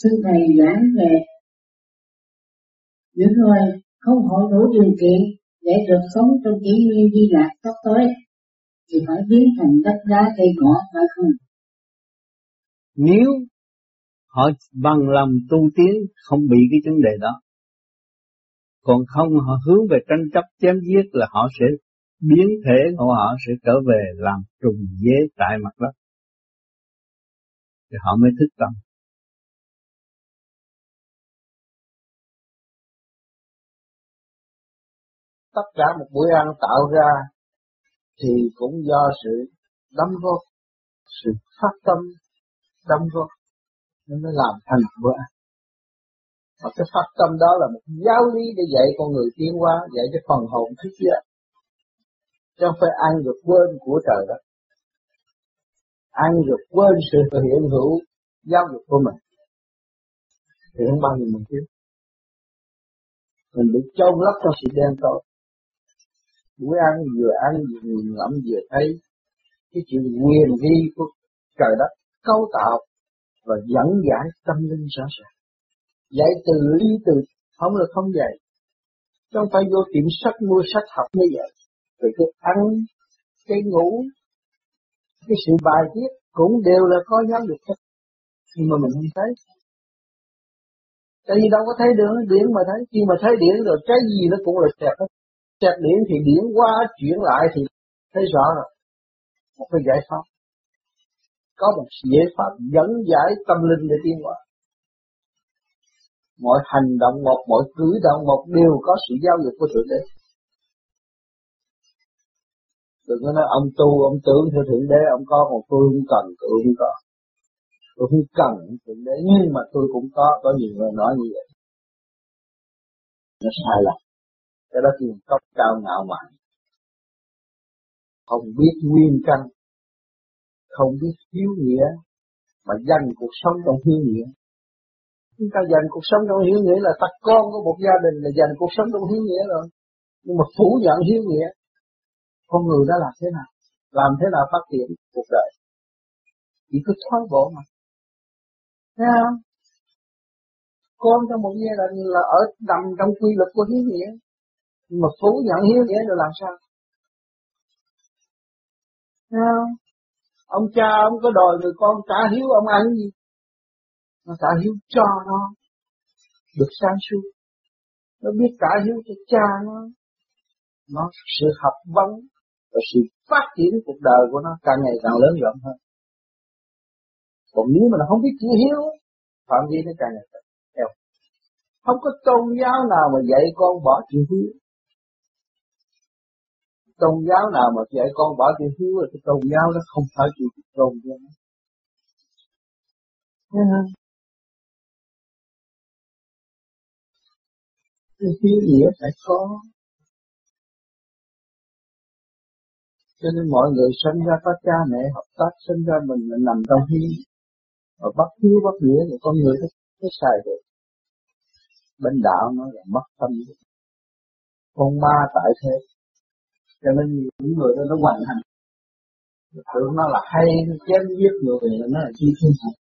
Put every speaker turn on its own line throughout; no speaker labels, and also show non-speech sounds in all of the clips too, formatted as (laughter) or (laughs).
xin thầy giảng về những người không hội đủ điều kiện để được sống trong kỷ nguyên di lạc sắp tới, thì phải biến thành đất đá cây cỏ phải không?
Nếu họ bằng lòng tu tiến, không bị cái vấn đề đó. Còn không họ hướng về tranh chấp chém giết là họ sẽ biến thể của họ sẽ trở về làm trùng dế tại mặt đất. Thì họ mới thức tâm.
Tất cả một bữa ăn tạo ra thì cũng do sự đóng góp sự phát tâm đóng góp nó mới làm thành bữa ăn. Và cái phát tâm đó là một giáo lý để dạy con người tiến hóa dạy cho phần hồn thức kia chứ không phải ăn được quên của trời đó ăn được quên sự hiện hữu giáo dục của mình thì không bao giờ mình thiếu, mình bị chôn lấp trong sự đen tối buổi ăn vừa ăn, vừa ngậm ngẫm vừa thấy. Cái chuyện quyền vi của trời đất cấu tạo và dẫn giải tâm linh rõ ràng dạy từ ly từ không là không dạy không phải vô tiệm sách mua sách học như vậy. Rồi cái ăn, cái ngủ, cái sự bài tiết cũng đều là có giáo dục hết. Nhưng mà mình không thấy. Tại vì đâu có thấy được điện mà thấy. Khi mà thấy điện rồi, cái gì nó cũng là đẹp hết kẹt điện thì điện qua chuyển lại thì thấy rõ rồi. Một cái giải pháp. Có một giải pháp dẫn giải tâm linh để tiến hóa. Mọi hành động một, mọi cử động một đều có sự giáo dục của thượng đế. Đừng có nói ông tu, ông tưởng theo thượng đế, ông có một tôi không cần tôi không có. Tôi không cần thượng đế, nhưng mà tôi cũng có có nhiều người nói như vậy. Nó sai lầm cái đó thì cấp cao ngạo mạn. Không biết nguyên căn. Không biết hiếu nghĩa. Mà dành cuộc sống trong hiếu nghĩa. Chúng ta dành cuộc sống trong hiếu nghĩa là ta con của một gia đình là dành cuộc sống trong hiếu nghĩa rồi. Nhưng mà phủ nhận hiếu nghĩa, con người đã làm thế nào? Làm thế nào phát triển cuộc đời? Chỉ cứ thoái bộ mà. Thấy không? Con trong một giai đoạn là ở nằm trong quy luật của hiếu nghĩa mà phủ nhận hiếu nghĩa rồi làm sao? Thấy không ông cha ông có đòi người con trả hiếu ông ăn gì? Nó trả hiếu cho nó được sáng suốt. Nó biết trả hiếu cho cha nó. Nó sự học vấn và sự phát triển cuộc đời của nó càng ngày càng lớn rộng hơn. Còn nếu mà nó không biết chữ hiếu phạm vi nó càng ngày càng theo không có tôn giáo nào mà dạy con bỏ chữ hiếu tôn giáo nào mà dạy con bỏ chữ hiếu là cái tôn giáo đó không phải chịu tôn giáo. Thấy không? Cái hiếu nghĩa phải có. Cho nên mọi người sinh ra có cha mẹ hợp tác sinh ra mình là nằm trong hiếu. Và bắt hiếu bắt nghĩa thì con người nó, nó sai được. Bên đạo nó là mất tâm. Con ma tại thế cho nên những người đó nó hoàn thành, tưởng nó là hay chém giết người là nó là chi thiên hành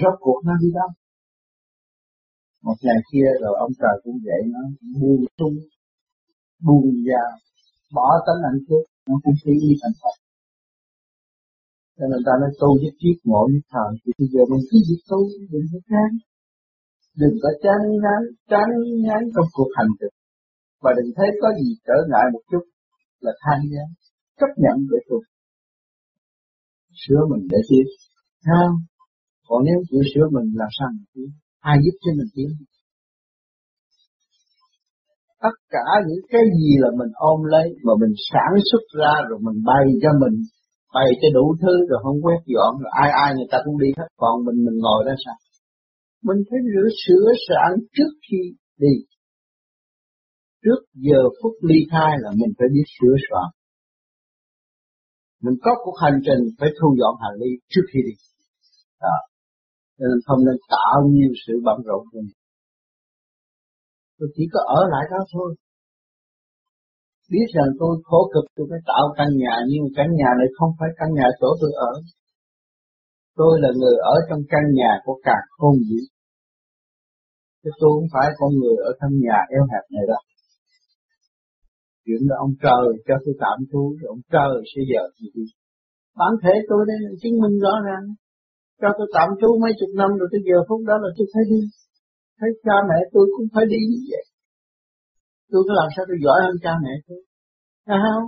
rốt cuộc nó đi đâu? Một ngày kia rồi ông trời cũng vậy nó buông sung buông ra bỏ tánh hạnh phúc nó cũng phi nghĩ thành Phật cho nên ta nói tu nhất triết ngộ nhất thần thì bây giờ mình cứ việc tu đừng có chán. Đừng có chán ngán chán ngán trong cuộc hành trình. Và đừng thấy có gì trở ngại một chút là than gian chấp nhận để thuộc. Sửa mình để tiến. Không? Còn nếu chịu sửa mình làm sao mình tiến? Ai giúp cho mình tiến? Tất cả những cái gì là mình ôm lấy mà mình sản xuất ra rồi mình bày cho mình, bày cho đủ thứ rồi không quét dọn rồi ai ai người ta cũng đi hết. Còn mình mình ngồi đó sao? Mình phải rửa sửa soạn trước khi đi trước giờ phút ly khai là mình phải biết sửa soạn. Mình có cuộc hành trình phải thu dọn hành lý trước khi đi. Đó. Nên không nên tạo nhiều sự bận rộn của mình. Tôi chỉ có ở lại đó thôi. Biết rằng tôi khổ cực tôi phải tạo căn nhà nhưng căn nhà này không phải căn nhà chỗ tôi ở. Tôi là người ở trong căn nhà của cả không gì, Chứ tôi không phải con người ở trong nhà eo hẹp này đâu. Chuyện đó ông trời cho tôi tạm trú, rồi ông trời sẽ giờ thì đi. Bản thể tôi đây chứng minh rõ ràng. Cho tôi tạm trú mấy chục năm rồi tới giờ phút đó là tôi phải đi. Thấy cha mẹ tôi cũng phải đi như vậy. Tôi có làm sao tôi giỏi hơn cha mẹ tôi. Thấy không?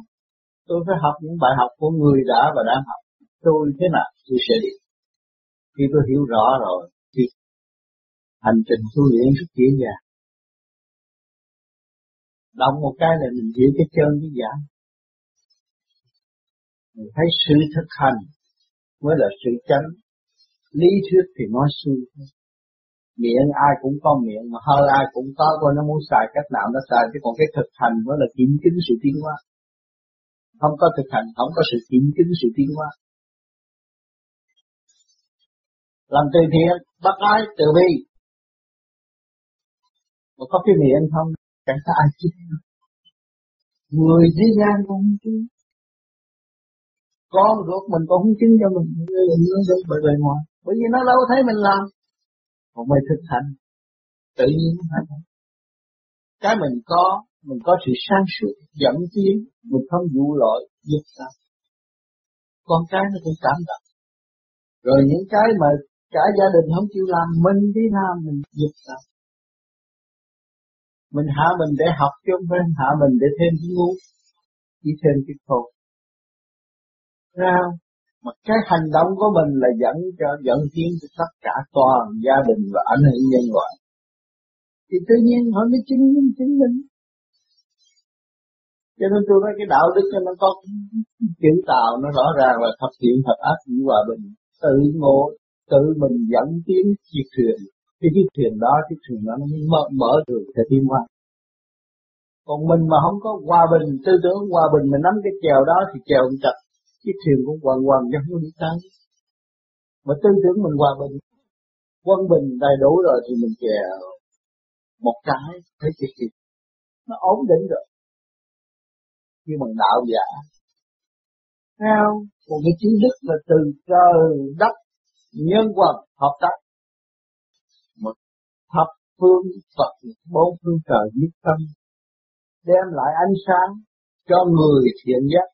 Tôi phải học những bài học của người đã và đang học. Tôi thế nào tôi sẽ đi. Khi tôi hiểu rõ rồi thì hành trình tu luyện rất dễ dàng. Động một cái là mình hiểu cái chân cái giả. Mình thấy sự thực hành mới là sự chánh. Lý thuyết thì nói suy miệng ai cũng có miệng, mà hơi ai cũng có, coi nó muốn xài cách nào nó xài. Chứ còn cái thực hành mới là kiểm chứng sự tiến hóa. Không có thực hành, không có sự kiểm chứng sự tiến hóa. Làm từ thiện, bắt ai từ bi. Mà có cái miệng không? Chẳng có ai chứng người thế gian cũng không chứng con ruột mình cũng không chứng cho mình nó bởi bề ngoài. Bởi vì nó đâu thấy mình làm. Còn mới thực hành. Tự nhiên phải không cái mình có mình có sự sáng suốt, dẫn tiến, mình không vụ lỗi giúp ta. Con cái nó cũng cảm động. Rồi những cái mà cả gia đình không chịu làm, mình đi làm, mình giúp ta mình hạ mình để học chứ không phải hạ mình để thêm cái ngu, chỉ thêm cái khổ. Sao mà cái hành động của mình là dẫn cho, dẫn tiến cho tất cả toàn gia đình và ảnh hưởng nhân loại. Thì tự nhiên họ mới chứng minh chứng minh cho nên tôi nói cái đạo đức cho nó có chữ tạo, nó rõ ràng là thật thiện thật ác chỉ hòa bình tự ngộ, tự mình dẫn tiến chiếc cái chiếc thuyền đó chiếc thuyền đó nó mới mở, mở đường cho tiến qua còn mình mà không có hòa bình tư tưởng hòa bình mình nắm cái chèo đó thì chèo cũng chặt. Chiếc thuyền cũng quằn quằn cho không đi tới. Mà tư tưởng mình hòa bình quân bình đầy đủ rồi thì mình chèo một cái thấy chiếc thuyền nó ổn định rồi. Nhưng bằng đạo giả. Theo một cái chính đức là từ trời đất nhân quần hợp tác thập phương Phật, bốn phương trời nhất tâm, đem lại ánh sáng cho người thiện giác.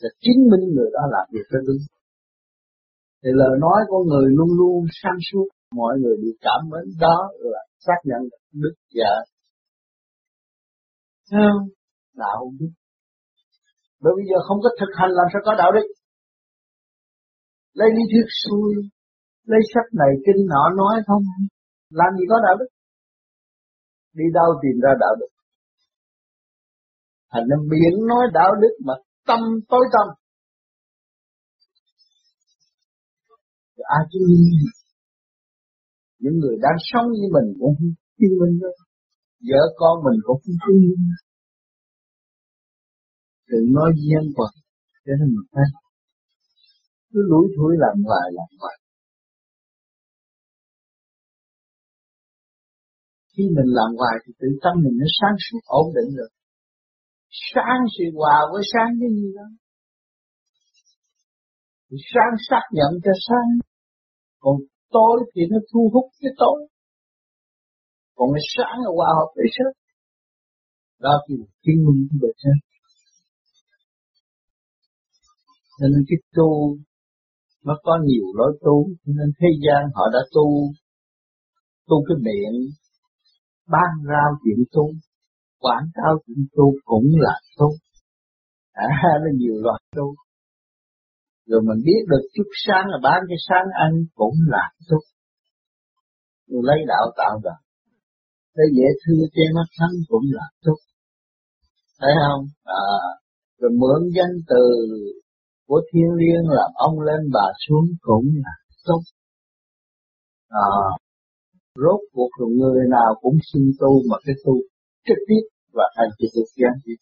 Là chứng minh người đó làm việc cho đúng thì lời nói của người luôn luôn sáng suốt, mọi người đều cảm mến. Đó là xác nhận đức giả theo đạo đức. Bởi bây giờ không có thực hành làm sao có đạo đức. Lấy lý thuyết xuôi lấy sách này kinh nọ nói không làm gì có đạo đức? Đi đâu tìm ra đạo đức? Thành nên miệng nói đạo đức mà tâm tối tâm. Ai chứng những người đang sống như mình cũng không tin mình đâu vợ con mình cũng không tin đừng nói duyên quật cho nên mình thấy, cứ lủi thủi làm hoài làm hoài. Khi mình làm hoài thì tự tâm mình nó sáng suốt, ổn định rồi sáng sự hòa với sáng cái gì đó. Thì sáng xác nhận cho sáng. Còn tối thì nó thu hút cái tối. Còn cái sáng là hòa hợp với sáng đó thì chứng minh được sáng cho nên cái tu nó có nhiều lối tu, cho nên thế gian họ đã tu tu cái miệng ban rao chuyện tu quảng cáo chuyện tu cũng là tu. À, (laughs) nó nhiều loại tu. Rồi mình biết được chút sáng là bán cái sáng ăn cũng là tu. Rồi lấy đạo tạo ra để dễ thương trên mắt thắng cũng là tu. Thấy không? À, rồi mượn danh từ của thiên liêng làm ông lên bà xuống cũng là tốt à, rốt cuộc rồi người nào cũng xin tu mà cái tu trực tiếp và hành trực tiếp gián tiếp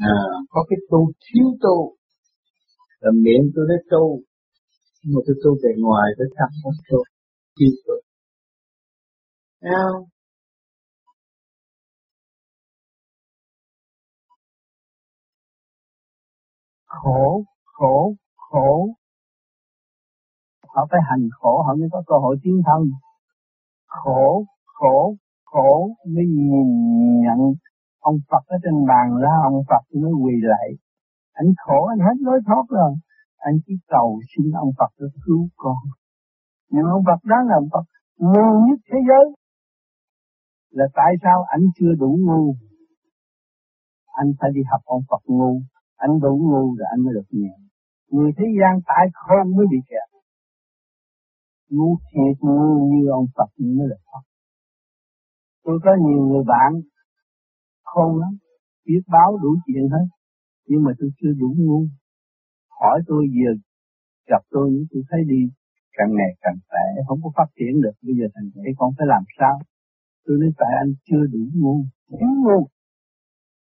à, có cái tu thiếu tu là miệng tôi nói tu nhưng mà tôi tu bề ngoài tôi tâm không tu thiếu tu. Không? khổ khổ khổ họ phải hành khổ, họ mới có cơ hội tiến thân. Khổ khổ khổ mới nhìn nhận ông Phật ở trên bàn ra, ông Phật mới quỳ lại. Anh khổ, anh hết lối thoát rồi. Anh chỉ cầu xin ông Phật để cứu con. Nhưng ông Phật đó là ông Phật ngu nhất thế giới. Là tại sao anh chưa đủ ngu? Anh phải đi học ông Phật ngu. Anh đủ ngu rồi anh mới được nhẹ. Người thế gian tại không mới bị kẹt ngu thiệt ngu như ông Phật mới là Phật. tôi có nhiều người bạn khôn lắm, biết báo đủ chuyện hết, nhưng mà tôi chưa đủ ngu. Hỏi tôi giờ, gặp tôi những tôi thấy đi, càng ngày càng tệ, không có phát triển được. Bây giờ thành vậy con phải làm sao? Tôi nói, tại anh chưa đủ ngu. Thiếu ngu.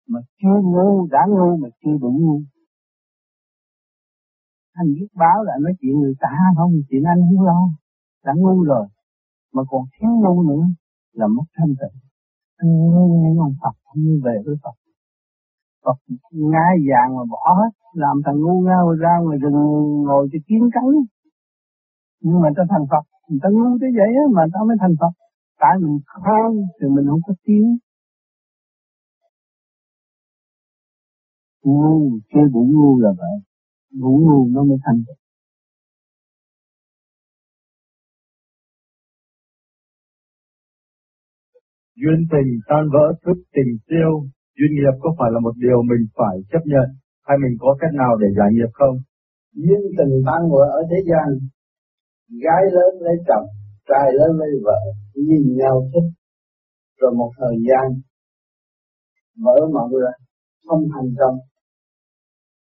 Mà chưa ngu, đã ngu mà chưa đủ ngu. Anh biết báo là nói chuyện người ta không? Chuyện anh không lo đã ngu rồi, mà còn thiếu ngu nữa là mất thanh tịnh. Anh ngu như ông Phật, không như về với Phật. Phật ngai vàng mà bỏ hết, làm thằng ngu ngao ra ngoài rừng ngồi cho kiến cắn nhưng mà ta thành Phật người ta ngu tới vậy á, mà ta mới thành Phật. Tại mình khôn thì mình không có tiếng. Ngu chơi đủ ngu là vậy. Đủ ngu nó mới thành Phật.
Duyên tình tan vỡ thức tình tiêu duyên nghiệp có phải là một điều mình phải chấp nhận? Hay mình có cách nào để giải nghiệp không?
Duyên tình tan vỡ ở thế gian, gái lớn lấy chồng, trai lớn lấy vợ, nhìn nhau thích. Rồi một thời gian mở mộng ra không thành công.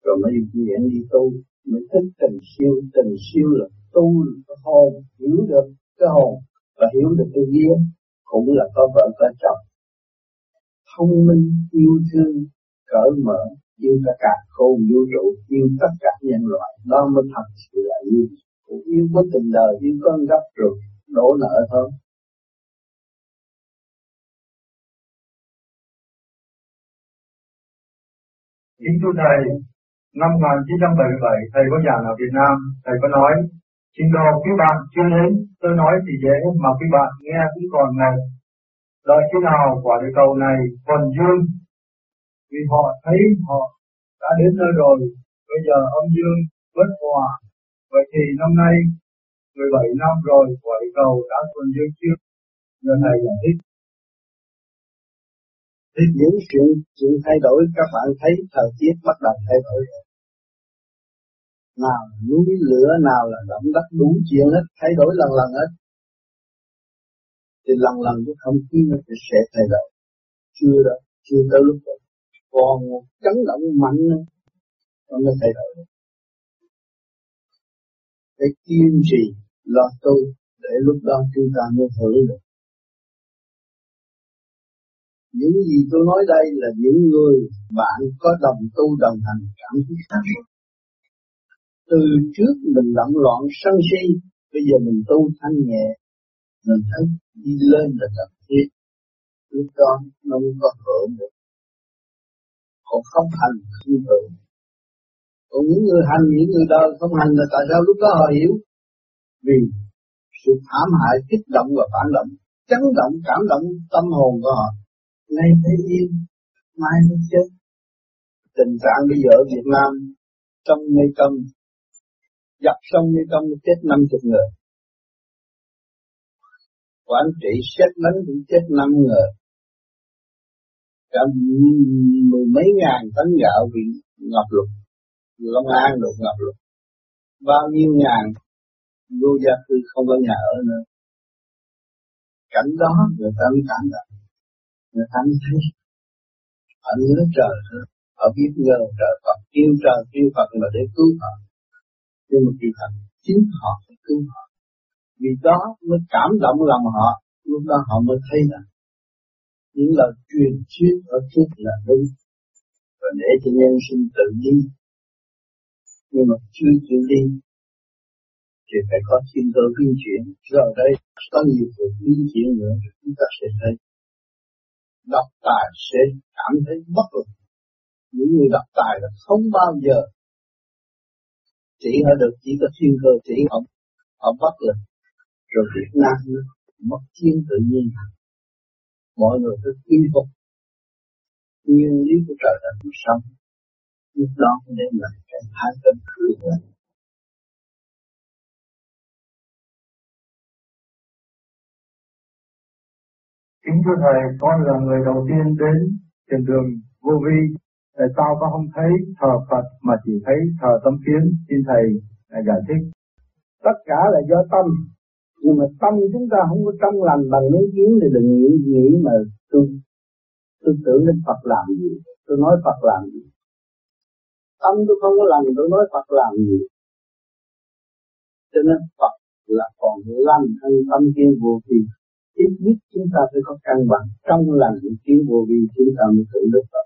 Rồi mới chuyển đi tu, mới thích tình siêu tình siêu là tu là hồn, hiểu được cái hồn và hiểu được cái duyên cũng là có vợ có chồng. Thông minh yêu thương cởi mở yêu tất cả khôn vũ trụ yêu tất cả nhân loại. Đó mới thật sự là yêu. Cũng yêu có tình đời yêu con gấp rồi đổ nợ thôi.
Kính thưa Thầy, năm 1977 Thầy có giảng ở Việt Nam, Thầy có nói, xin đồ quý bạn chưa đến, tôi nói thì dễ mà quý bạn nghe cũng còn này. Đợi khi nào quả địa cầu này còn dương, vì họ thấy họ đã đến nơi rồi, bây giờ âm dương bất hòa. Vậy thì năm nay 17 năm rồi quả địa cầu đã còn dương chưa? Giờ này là thích.
Những chuyện chuyện thay đổi các bạn thấy thời tiết bắt đầu thay đổi nào núi lửa nào là động đất đủ chuyện hết, thay đổi lần lần hết, thì lần lần cái không khí nó sẽ thay đổi. Chưa đó chưa tới lúc đó. Còn một chấn động mạnh nữa, nó mới thay đổi. Cái kiên trì lo tu, để lúc đó chúng ta mới hưởng được. Những gì tôi nói đây là những người bạn có đồng tu đồng hành cảm thấy khác từ trước mình lẫn loạn sân si, bây giờ mình tu thanh nhẹ, mình thấy đi lên là cần thiết. Lúc đó nó mới có hưởng được. Còn không hành thì hưởng. Còn những người hành, những người đời không hành là tại sao lúc đó họ hiểu? Vì sự thảm hại, kích động và phản động, chấn động cảm động tâm hồn của họ. Nay thấy yên, mai thấy chết. Tình trạng bây giờ ở Việt Nam, trong mê tâm dập sông như công chết năm chục người. Quản trị xét đánh cũng chết năm người. Cả mười mấy ngàn tấn gạo bị ngập lụt, Long An được ngập lụt. Bao nhiêu ngàn vô gia cư không có nhà ở nữa. Cảnh đó người ta mới cảm động. Người ta mới thấy ở nhớ trời họ biết nhờ trời Phật kêu trời kêu Phật là để cứu họ nhưng mà kỳ thật, chính họ cứu họ. Vì đó mới cảm động lòng họ, lúc đó họ mới thấy rằng những lời truyền thuyết ở trước là đúng. Và để cho nhân sinh tự đi, nhưng mà chưa chịu đi, thì phải có thiên cơ biến chuyển. Rồi đây, có nhiều sự biến chuyển nữa chúng ta sẽ thấy đọc tài sẽ cảm thấy bất lực. Những người đọc tài là không bao giờ chỉ họ được chỉ có thiên cơ chỉ họ họ bất lực. Rồi Việt Nam mất thiên tự nhiên. Mọi người cứ quy phục. Nguyên lý của trời đất cuộc sống lúc đó nên là cái thái tâm khử lên
Kính thưa Thầy, con là người đầu tiên đến trên đường vô vi. Ờ, Tại sao con không thấy thờ Phật mà chỉ thấy thờ tâm kiến? Xin Thầy à, giải thích.
Tất cả là do tâm. Nhưng mà tâm chúng ta không có trong lành bằng miếng kiến thì đừng nghĩ, nghĩ mà tôi, tôi tưởng đến Phật làm gì. Tôi nói Phật làm gì. Tâm tôi không có lành tôi nói Phật làm gì. Cho nên Phật là còn lành hơn tâm kiến vô vi ít nhất chúng ta phải có căn bản trong lành kiến vô vi chúng ta mới tưởng được Phật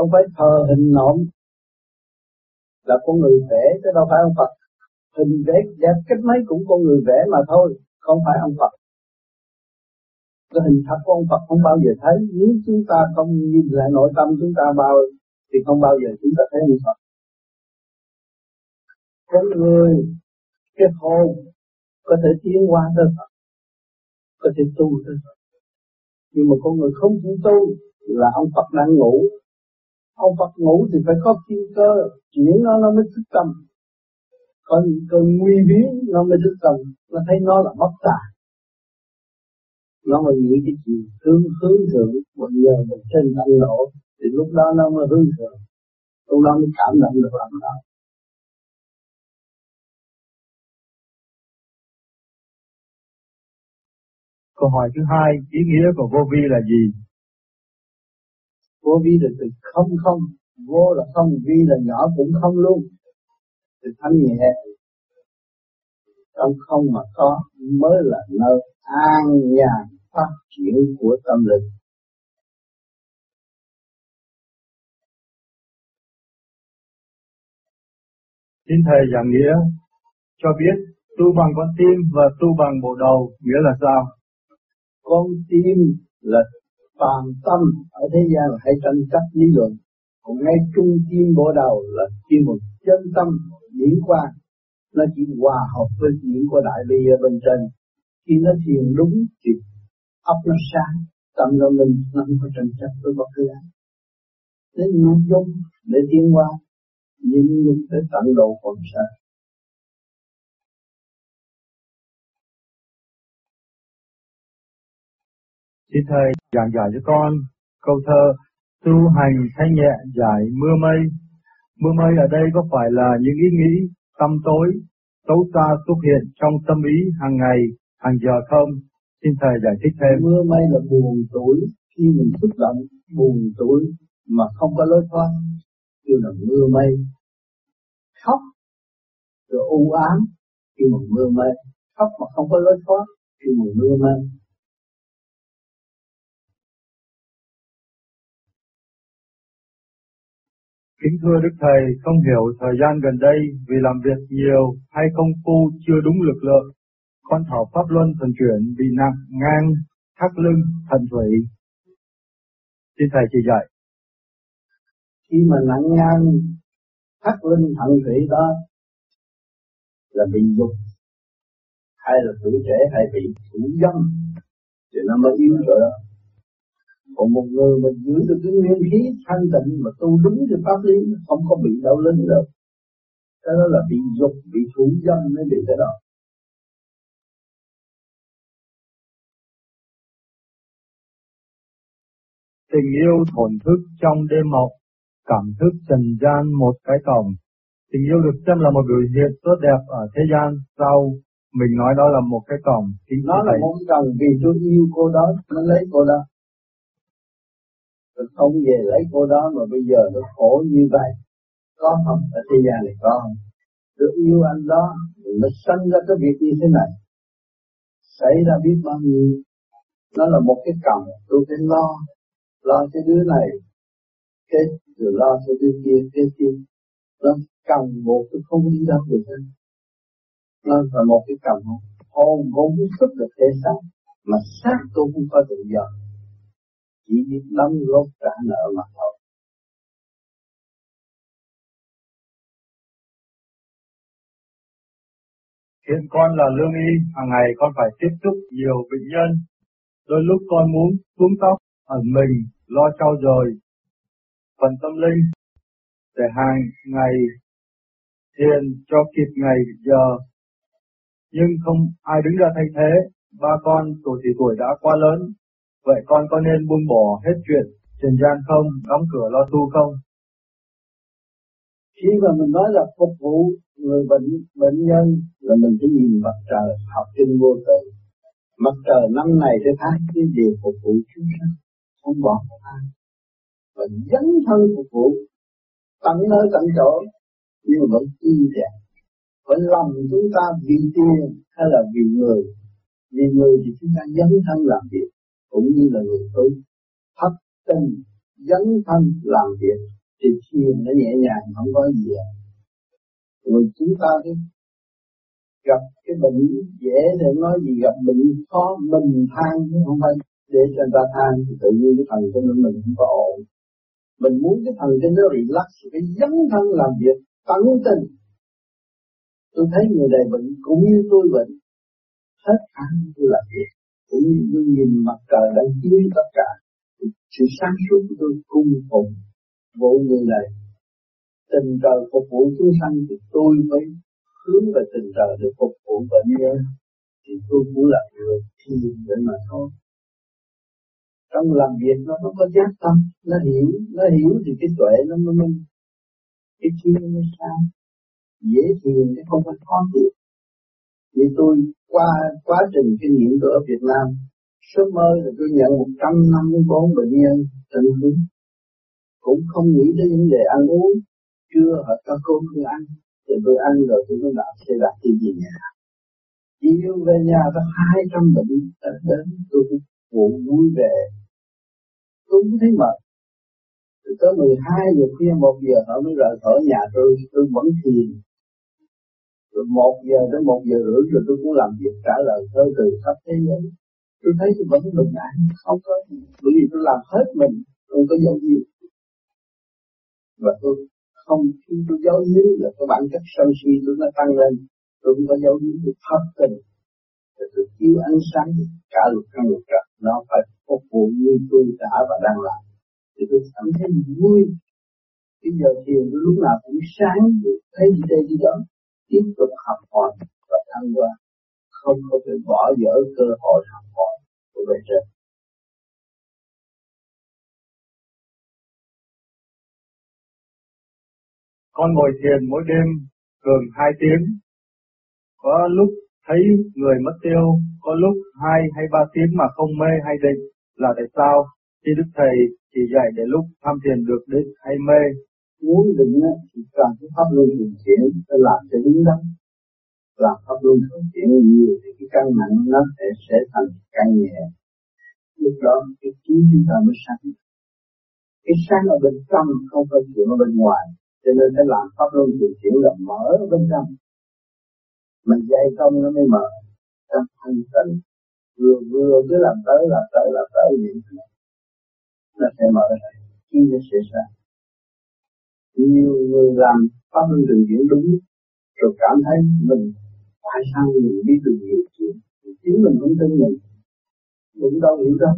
không phải thờ hình nộm là con người vẽ, chứ đâu phải ông Phật. Hình vẽ đẹp cách mấy cũng con người vẽ mà thôi, không phải ông Phật. Cái hình thật của ông Phật không bao giờ thấy. Nếu chúng ta không nhìn lại nội tâm chúng ta bao, thì không bao giờ chúng ta thấy ông Phật. Con người, cái hồn, có thể tiến qua tới Phật, có thể tu tới Phật. Nhưng mà con người không chịu tu là ông Phật đang ngủ ông Phật ngủ thì phải có kim cơ chuyển nó nó mới thức tâm. Có những cơn nguy biến nó mới thức tâm. Nó thấy nó là mất tà nó mới nghĩ cái gì? Hướng hướng thượng. Bây giờ mình trên tăng độ thì lúc đó nó mới hướng thượng. Lúc đó mới cảm nhận được làm đó
Câu hỏi thứ hai, ý nghĩa của vô vi là gì?
Vô vi là từ không không, vô là không, vi là nhỏ cũng không luôn. Từ thanh nhẹ, trong không mà có mới là nơi an nhàn phát triển của tâm linh.
Xin Thầy giảng nghĩa cho biết tu bằng con tim và tu bằng bộ đầu nghĩa là sao?
Con tim là phàm tâm ở thế gian hãy tranh chấp lý luận. Còn ngay trung tâm bộ đầu là tim một chân tâm diễn qua nó chỉ hòa hợp với diễn của đại bi ở bên trên. Khi nó thiền đúng thì ấp nó sáng, tâm nó mình nó không có tranh chấp với bất cứ ai. Để nhịn dung để tiến qua nhịn dung để tận độ còn sáng
Xin Thầy giảng giải cho con câu thơ tu hành thanh nhẹ giải mưa mây. Mưa mây ở đây có phải là những ý nghĩ tâm tối, xấu xa xuất hiện trong tâm ý hàng ngày, hàng giờ không? Xin Thầy giải thích thêm.
Mưa mây là buồn tối khi mình xúc động buồn tối mà không có lối thoát, kêu là mưa mây. Khóc rồi u ám, kêu là mưa mây. Khóc mà không có lối thoát, kêu là mưa mây
Kính thưa Đức Thầy, không hiểu thời gian gần đây vì làm việc nhiều hay công phu chưa đúng lực lượng, con thảo pháp luân thần chuyển bị nặng ngang, thắt lưng, thần thủy. Xin Thầy chỉ dạy.
Khi mà nặng ngang, thắt lưng, thần thủy đó là bị dục hay là tuổi trẻ hay bị thủ dâm thì nó mới yếu rồi đó còn một người mà giữ được cái nguyên khí thanh tịnh mà tu đúng thì pháp lý không có bị đau lưng đâu. Cái đó là bị dục bị thủ dâm mới bị cái đó.
Tình yêu thổn thức trong đêm mộng cảm thức trần gian một cái cổng tình yêu được xem là một biểu hiện tốt đẹp ở thế gian. Sau mình nói đó là một cái cổng
nó là một cổng vì tôi yêu cô đó nó lấy cô đó tôi không về lấy cô đó mà bây giờ nó khổ như vậy. Có không? Ở thế gian này có không? Tôi yêu anh đó, nó sanh ra cái việc như thế này. Xảy ra biết bao nhiêu. Nó là một cái cầm tôi phải lo. Lo cho đứa này. Cái rồi lo cho đứa kia cái kia. Nó cầm một, tôi không đi đâu được hết nó là một cái cầm hồn vốn xuất được thế xác mà xác tôi không có tự do chỉ biết đóng góp trả nợ mà thôi
Hiện con là lương y, hàng ngày con phải tiếp xúc nhiều bệnh nhân. Đôi lúc con muốn xuống tóc, ẩn mình, lo trao dồi, phần tâm linh, để hàng ngày thiền cho kịp ngày giờ. Nhưng không ai đứng ra thay thế, ba con tuổi thì tuổi đã quá lớn, vậy con có nên buông bỏ hết chuyện trần gian không, đóng cửa lo tu không?
Khi mà mình nói là phục vụ người bệnh bệnh nhân là mình phải nhìn mặt trời học kinh vô tự. Mặt trời năm này tới tháng cái điều phục vụ chúng sanh, không bỏ một ai. Và dấn thân phục vụ tận nơi tận chỗ nhưng mà vẫn y đẹp. Phải lòng chúng ta vì tiền hay là vì người. Vì người thì chúng ta dấn thân làm việc cũng như là người tu. Thất tinh, dấn thân, làm việc, thì thiền nó nhẹ nhàng, không có gì. À. Rồi chúng ta cái gặp cái bệnh, dễ thì nói gì gặp bệnh khó mình than chứ không phải để cho người ta than thì tự nhiên cái thần của mình không có ổn. Mình muốn cái thần kinh nó relax, cái dấn thân làm việc tận tình tôi thấy người này bệnh cũng như tôi bệnh. Hết ăn tôi làm việc cũng như tôi nhìn mặt trời đang chiếu tất cả sự sáng suốt của tôi cung phụng vụ người này tình trời phục vụ chúng sanh thì tôi mới hướng về tình trời để phục vụ bệnh nhân thì tôi cũng là người thiền để mà thôi. Trong làm việc nó nó có giác tâm, nó hiểu nó hiểu thì cái tuệ nó mới minh cái chi nó mới sao. Dễ thiền chứ không phải khó thiền vì tôi qua quá trình kinh nghiệm tôi ở Việt Nam Số mơ là tôi nhận 154 bệnh nhân tận hứng. cũng không nghĩ đến vấn đề ăn uống, chưa họ cho cơm tôi ăn thì tôi ăn rồi tôi mới đạp xe đặt đi về nhà. Chiều về nhà có hai trăm bệnh đến, tôi cũng phụ vui về. Tôi cũng thấy mệt. Từ tới 12 giờ khuya một giờ họ mới rời khỏi nhà tôi tôi vẫn thiền rồi một giờ đến một giờ rưỡi rồi tôi cũng làm việc trả lời thơ từ khắp thế giới. Tôi thấy tôi vẫn bình an, không có bởi vì tôi làm hết mình, không có dấu gì và tôi không, khi tôi giấu giếm là cái bản chất sân si tôi nó tăng lên, tôi không có giấu giếm tôi thật tình. Thì tôi chiếu ánh sáng cả lục căn lục trần, nó phải phục vụ như tôi đã và đang làm. Thì tôi cảm thấy vui. Bây giờ thiền lúc nào cũng sáng, thấy gì đây đi đó tiếp tục học hỏi và thăng hoa không có thể bỏ dở cơ hội học hỏi của bề trên
Con ngồi thiền mỗi đêm thường hai tiếng. Có lúc thấy người mất tiêu, có lúc hai hay ba tiếng mà không mê hay định là tại sao? Khi Đức Thầy chỉ dạy để lúc tham thiền được định hay mê.
Muốn định thì cần cái pháp luân thường chuyển để làm cho đúng đắn. Làm pháp luân thường chuyển nhiều thì cái căn nặng nó sẽ, sẽ thành căn nhẹ. Lúc đó cái trí chúng ta mới sáng. Cái sáng ở bên trong không phải chuyện ở bên ngoài. Cho nên phải làm pháp luân thường chuyển là mở bên trong. Mình dây công nó mới mở. Trong thanh tịnh. Vừa vừa cứ làm tới làm tới làm tới vậy nó sẽ mở ra. Khi nó sẽ ra nhiều người làm pháp luân thường chuyển đúng, rồi cảm thấy mình tại sao mình đi từ nhiều chuyện. Chính mình không tin mình, cũng đâu hiểu đâu.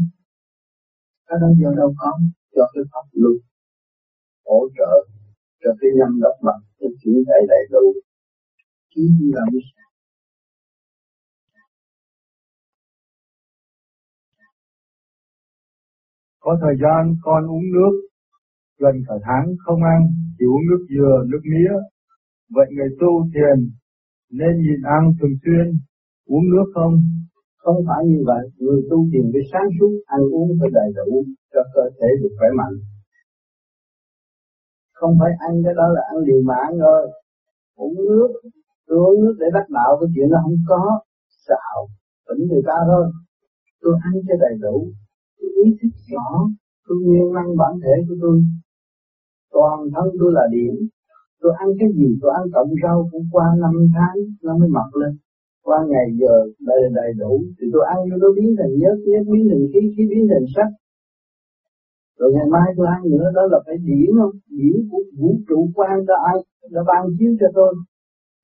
Cái đó do đâu có cho cái pháp luật hỗ trợ cho cái nhân độc mặt cái chuyển đại đầy đủ chỉ là mới
Có thời gian con uống nước gần cả tháng không ăn, chỉ uống nước dừa, nước mía. Vậy người tu thiền nên nhìn ăn thường xuyên, uống nước không?
Không phải như vậy, người tu thiền phải sáng suốt, ăn uống phải đầy đủ cho cơ thể được khỏe mạnh. Không phải ăn cái đó là ăn liều mạng rồi. Uống nước tôi uống nước để đắc đạo cái chuyện nó không có. Xạo tỉnh người ta thôi. Tôi ăn cho đầy đủ. Tôi ý thức rõ tôi nguyên năng bản thể của tôi toàn thân tôi là điểm. Tôi ăn cái gì, tôi ăn cộng rau cũng qua năm tháng, nó mới mọc lên. Qua ngày giờ đầy đầy đủ, thì tôi ăn cho nó biến thành nhớt nhớt, biến thành khí khí biến thành sắc rồi ngày mai tôi ăn nữa, đó là phải điển không? Điển của vũ trụ quan đã ai? Đã ban chiếu cho tôi.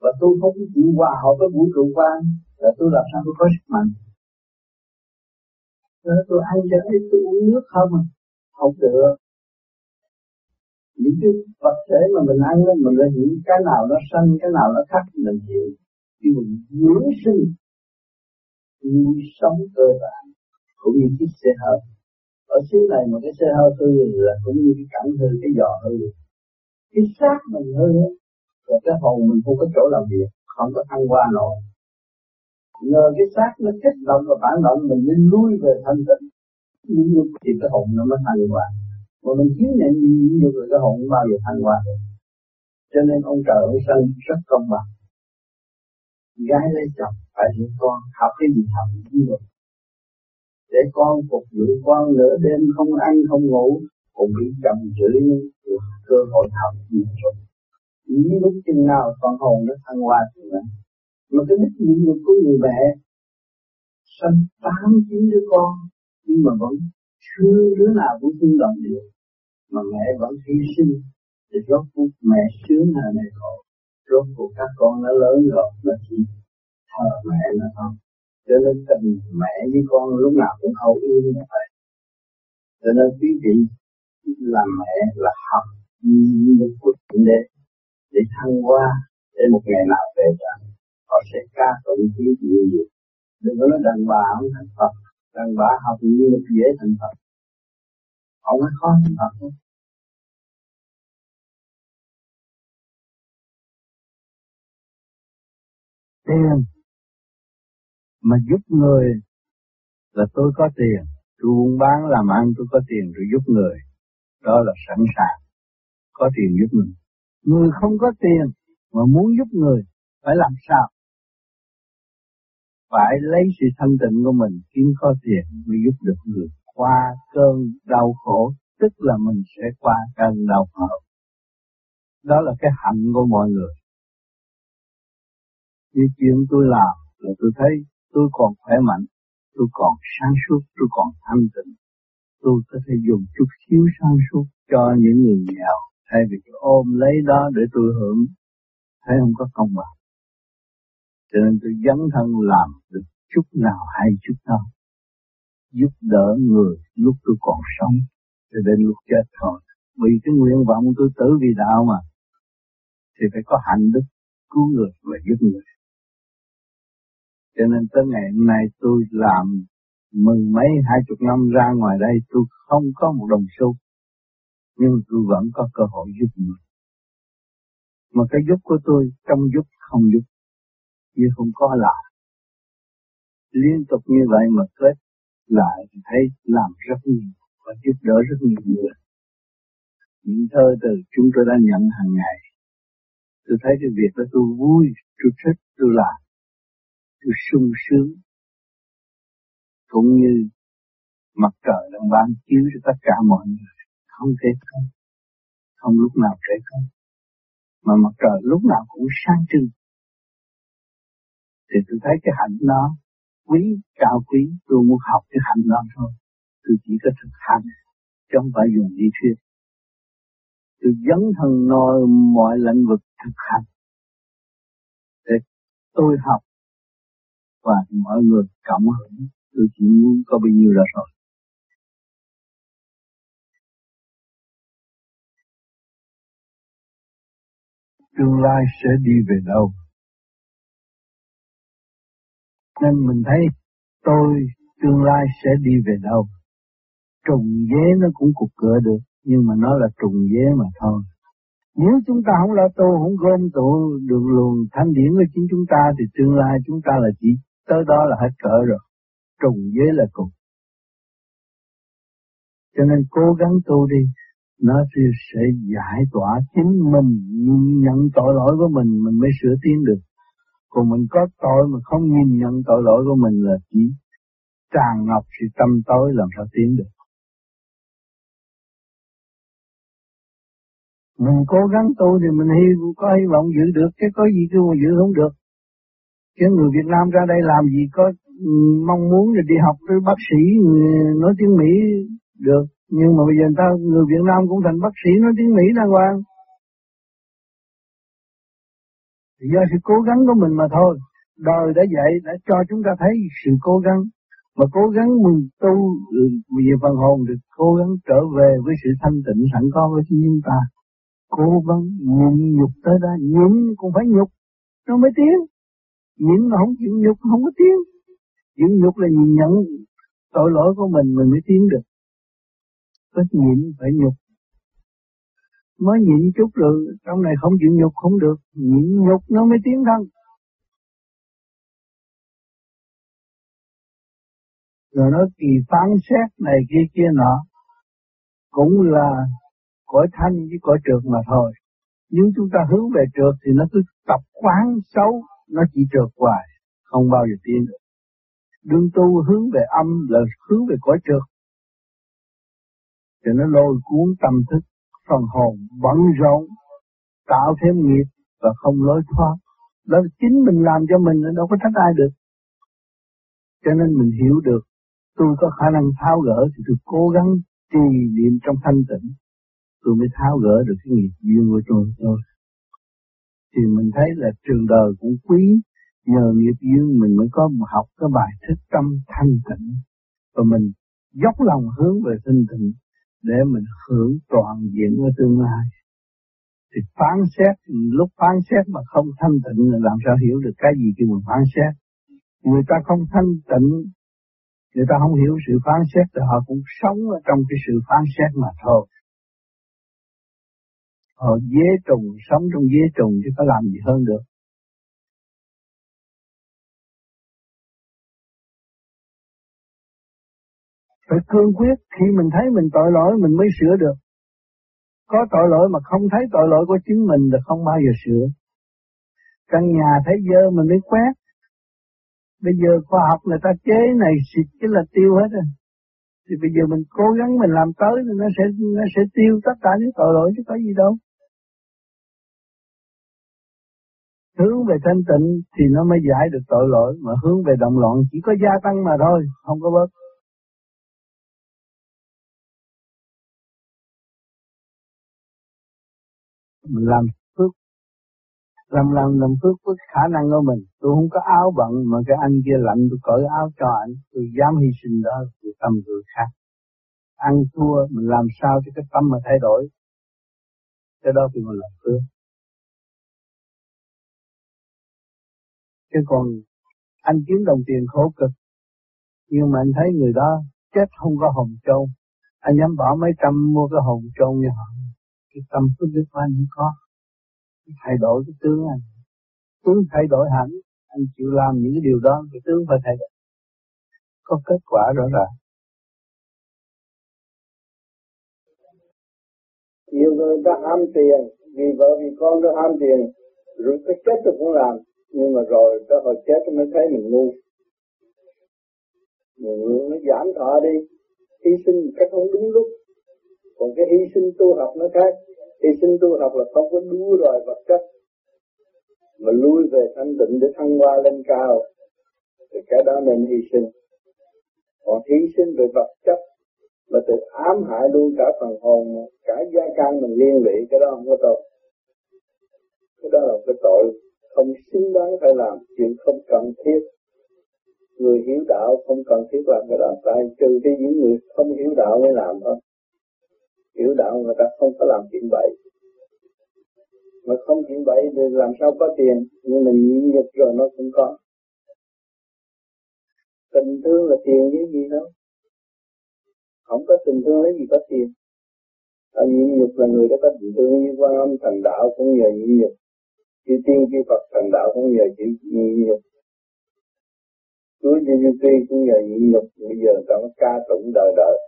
Và tôi không chịu hòa hợp với vũ trụ quan, là tôi làm sao tôi có sức mạnh. Đó, tôi ăn cho ít tôi uống nước không à? Không được những cái vật thể mà mình ăn lên, mình lại hiểu cái nào nó sanh, cái nào nó khắc mình hiểu. Khi mình dưỡng sinh, nuôi sống cơ bản, cũng như chiếc xe hơi. Ở xứ này một cái xe hơi hư là cũng như cái cảnh hư cái giò hư cái xác mình hư rồi cái hồn mình không có chỗ làm việc, không có thăng hoa nổi. Nhờ cái xác nó kích động và phản động, mình nên lui về thanh tịnh. Nhưng thì cái hồn nó mới thăng hoa mà mình chiếu nhận gì nhiều người cái hồn bao giờ thăng hoa. Được cho nên ông trời, ông sân rất công bằng. Gái lấy chồng, phải hiểu con, học cái gì học gì được. Để con phục vụ con nửa đêm không ăn, không ngủ, cũng bị chồng chửi được cơ hội học gì rồi. Những lúc chừng nào con hồn nó thăng hoa thì vậy. Mà cái đích nhiệm nhục của người mẹ, sanh tám chín đứa con, nhưng mà vẫn thương đứa nào cũng thương đồng được mà mẹ vẫn hy sinh thì rốt cuộc mẹ sướng hay mẹ khổ rốt cuộc các con nó lớn rồi nó chỉ thờ mẹ nó không? cho nên tình mẹ với con lúc nào cũng hậu yên như vậy. Cho nên quý vị làm mẹ là học nhục của thượng đế. Để thăng hoa, để một ngày nào về rằng, họ sẽ ca tụng vị nhiều nhiều đừng có nói đàn bà không thành Phật đàn bà học nhiều dễ thành Phật không có khó thành Phật không
tiền mà giúp người là tôi có tiền. Tôi buôn bán, làm ăn, tôi có tiền rồi giúp người. Đó là sẵn sàng. Có tiền giúp người. Người không có tiền mà muốn giúp người, phải làm sao? Phải lấy sự thanh tịnh của mình, kiếm có tiền mới giúp được người qua cơn đau khổ, tức là mình sẽ qua cơn đau khổ. Đó là cái hạnh của mọi người. Như chuyện tôi làm là tôi thấy tôi còn khỏe mạnh, tôi còn sáng suốt, tôi còn thanh tịnh. Tôi có thể dùng chút xíu sáng suốt cho những người nghèo thay vì ôm lấy đó để tôi hưởng. Thấy không có công bằng? Cho nên tôi dấn thân làm được chút nào hay chút nào, giúp đỡ người lúc tôi còn sống cho đến lúc chết thôi. Vì cái nguyện vọng tôi tử vì đạo mà thì phải có hạnh đức cứu người và giúp người. Cho nên tới ngày hôm nay tôi làm mừng mấy hai chục năm ra ngoài đây tôi không có một đồng xu nhưng tôi vẫn có cơ hội giúp người. Mà cái giúp của tôi trong giúp không giúp chứ không có lại. Liên tục như vậy mà kết lại thì thấy làm rất nhiều và giúp đỡ rất nhiều người. Những thơ từ chúng tôi đã nhận hàng ngày. Tôi thấy cái việc đó tôi vui, tôi thích, tôi làm. Tôi sung sướng. Cũng như mặt trời đang ban chiếu cho tất cả mọi người. Không thể không. Không lúc nào trễ không. Mà mặt trời lúc nào cũng sáng trưng thì tôi thấy cái hạnh nó quý, cao quý, tôi muốn học cái hạnh đó thôi. Tôi chỉ có thực hành, chứ không phải dùng lý thuyết. Tôi dấn thân noi mọi lĩnh vực thực hành. Để tôi học và mọi người cộng hưởng tôi chỉ muốn có bao nhiêu là rồi tương lai sẽ đi về đâu? Nên mình thấy tôi tương lai sẽ đi về đâu. Trùng dế nó cũng cục cửa được, nhưng mà nó là trùng dế mà thôi. Nếu chúng ta không lo tu, không gom tụ được luồng thanh điển của chính chúng ta, thì tương lai chúng ta là chỉ tới đó là hết cỡ rồi. Trùng dế là cục. Cho nên cố gắng tu đi, nó sẽ giải tỏa chính mình, nhận tội lỗi của mình, mình mới sửa tiến được. Còn mình có tội mà không nhìn nhận tội lỗi của mình là chỉ tràn ngập sự tâm tối làm sao tiến được. Mình cố gắng tu thì mình hy có hy vọng giữ được, cái có gì cứ giữ không được. Chứ người Việt Nam ra đây làm gì có ừ, mong muốn là đi học với bác sĩ ừ, nói tiếng Mỹ được. Nhưng mà bây giờ ta người Việt Nam cũng thành bác sĩ nói tiếng Mỹ đàng hoàng do sự cố gắng của mình mà thôi. Đời đã dạy đã cho chúng ta thấy sự cố gắng. Mà cố gắng mình tu ừ, về phần hồn được cố gắng trở về với sự thanh tịnh sẵn có với chúng ta. Cố gắng nhịn nhục tới đó. Nhịn cũng phải nhục. Nó mới tiến. Nhịn mà không chịu nhục, không có tiến. Chịu nhục là nhìn nhận tội lỗi của mình mình mới tiến được. Phải nhịn phải nhục mới nhịn chút rồi, trong này không chịu nhục không được, nhịn nhục nó mới tiến thân. Rồi nó kỳ phán xét này kia kia nọ, cũng là cõi thanh với cõi trượt mà thôi. Nếu chúng ta hướng về trượt thì nó cứ tập quán xấu, nó chỉ trượt hoài, không bao giờ tiến được. Đương tu hướng về âm là hướng về cõi trượt, thì nó lôi cuốn tâm thức phần hồn bận rộn, tạo thêm nghiệp và không lối thoát. Đó là chính mình làm cho mình đâu có trách ai được. Cho nên mình hiểu được, tôi có khả năng tháo gỡ thì tôi cố gắng trì niệm trong thanh tịnh. Tôi mới tháo gỡ được cái nghiệp duyên của tôi thôi. Thì mình thấy là trường đời cũng quý, nhờ nghiệp duyên mình mới có học cái bài thức tâm thanh tịnh. Và mình dốc lòng hướng về thanh tịnh để mình hưởng toàn diện ở tương lai. Thì phán xét, lúc phán xét mà không thanh tịnh là làm sao hiểu được cái gì khi mình phán xét? Người ta không thanh tịnh, người ta không hiểu sự phán xét thì họ cũng sống ở trong cái sự phán xét mà thôi. Họ dế trùng, sống trong dế trùng chứ có làm gì hơn được. Phải cương quyết. Khi mình thấy mình tội lỗi, mình mới sửa được. Có tội lỗi mà không thấy tội lỗi của chính mình là không bao giờ sửa. Căn nhà thấy dơ mình mới quét. Bây giờ khoa học người ta chế này, xịt cái là tiêu hết rồi. Thì bây giờ mình cố gắng mình làm tới thì nó sẽ nó sẽ tiêu tất cả những tội lỗi chứ có gì đâu. Hướng về thanh tịnh thì nó mới giải được tội lỗi. Mà hướng về động loạn chỉ có gia tăng mà thôi, không có bớt. Mình làm phước, làm làm làm phước với khả năng của mình. Tôi không có áo bận mà cái anh kia lạnh, tôi cởi áo cho anh, tôi dám hy sinh đó vì tâm người khác. Ăn thua, mình làm sao cho cái tâm mà thay đổi? Cái đó thì mình làm phước. Chứ còn anh kiếm đồng tiền khổ cực, nhưng mà anh thấy người đó chết không có hồn châu. Anh dám bỏ mấy trăm mua cái hồn châu như họ cái tâm phước đức của anh không có thay đổi cái tướng anh. Tướng thay đổi hẳn, anh chịu làm những cái điều đó, cái tướng phải thay đổi. Có kết quả rõ ràng. Nhiều người ta ham tiền, vì vợ, vì con nó ham tiền, rồi cái chết tôi cũng làm. Nhưng mà rồi, tới hồi chết mới thấy mình ngu. Mình nó giảm thọ đi, hy sinh một cách không đúng lúc. Còn cái hy sinh tu học nó khác. Thì sinh tu học là không có đua đòi vật chất. Mà lui về thanh tịnh để thăng hoa lên cao, thì cái đó nên hy sinh. Còn hy sinh về vật chất mà tự ám hại luôn cả phần hồn, cả gia can mình liên lụy, cái đó không có tội. Cái đó là cái tội không xứng đáng phải làm, chuyện không cần thiết. Người hiểu đạo không cần thiết làm cái đó, tại trừ khi những người không hiểu đạo mới làm thôi hiểu đạo người ta không có làm chuyện bậy. Mà không chuyện bậy thì làm sao có tiền? Nhưng mình nhịn nhục rồi nó cũng có. Tình thương là tiền với gì đâu. Không có tình thương lấy gì có tiền? À, nhịn nhục là người đã có tình thương như quan âm thành đạo cũng nhờ nhịn nhục. Chư tiên chư Phật thành đạo cũng nhờ chữ nhịn nhục. Chúa Giê Xu Tuy cũng nhờ nhịn nhục. Bây giờ ta có ca tụng đời đời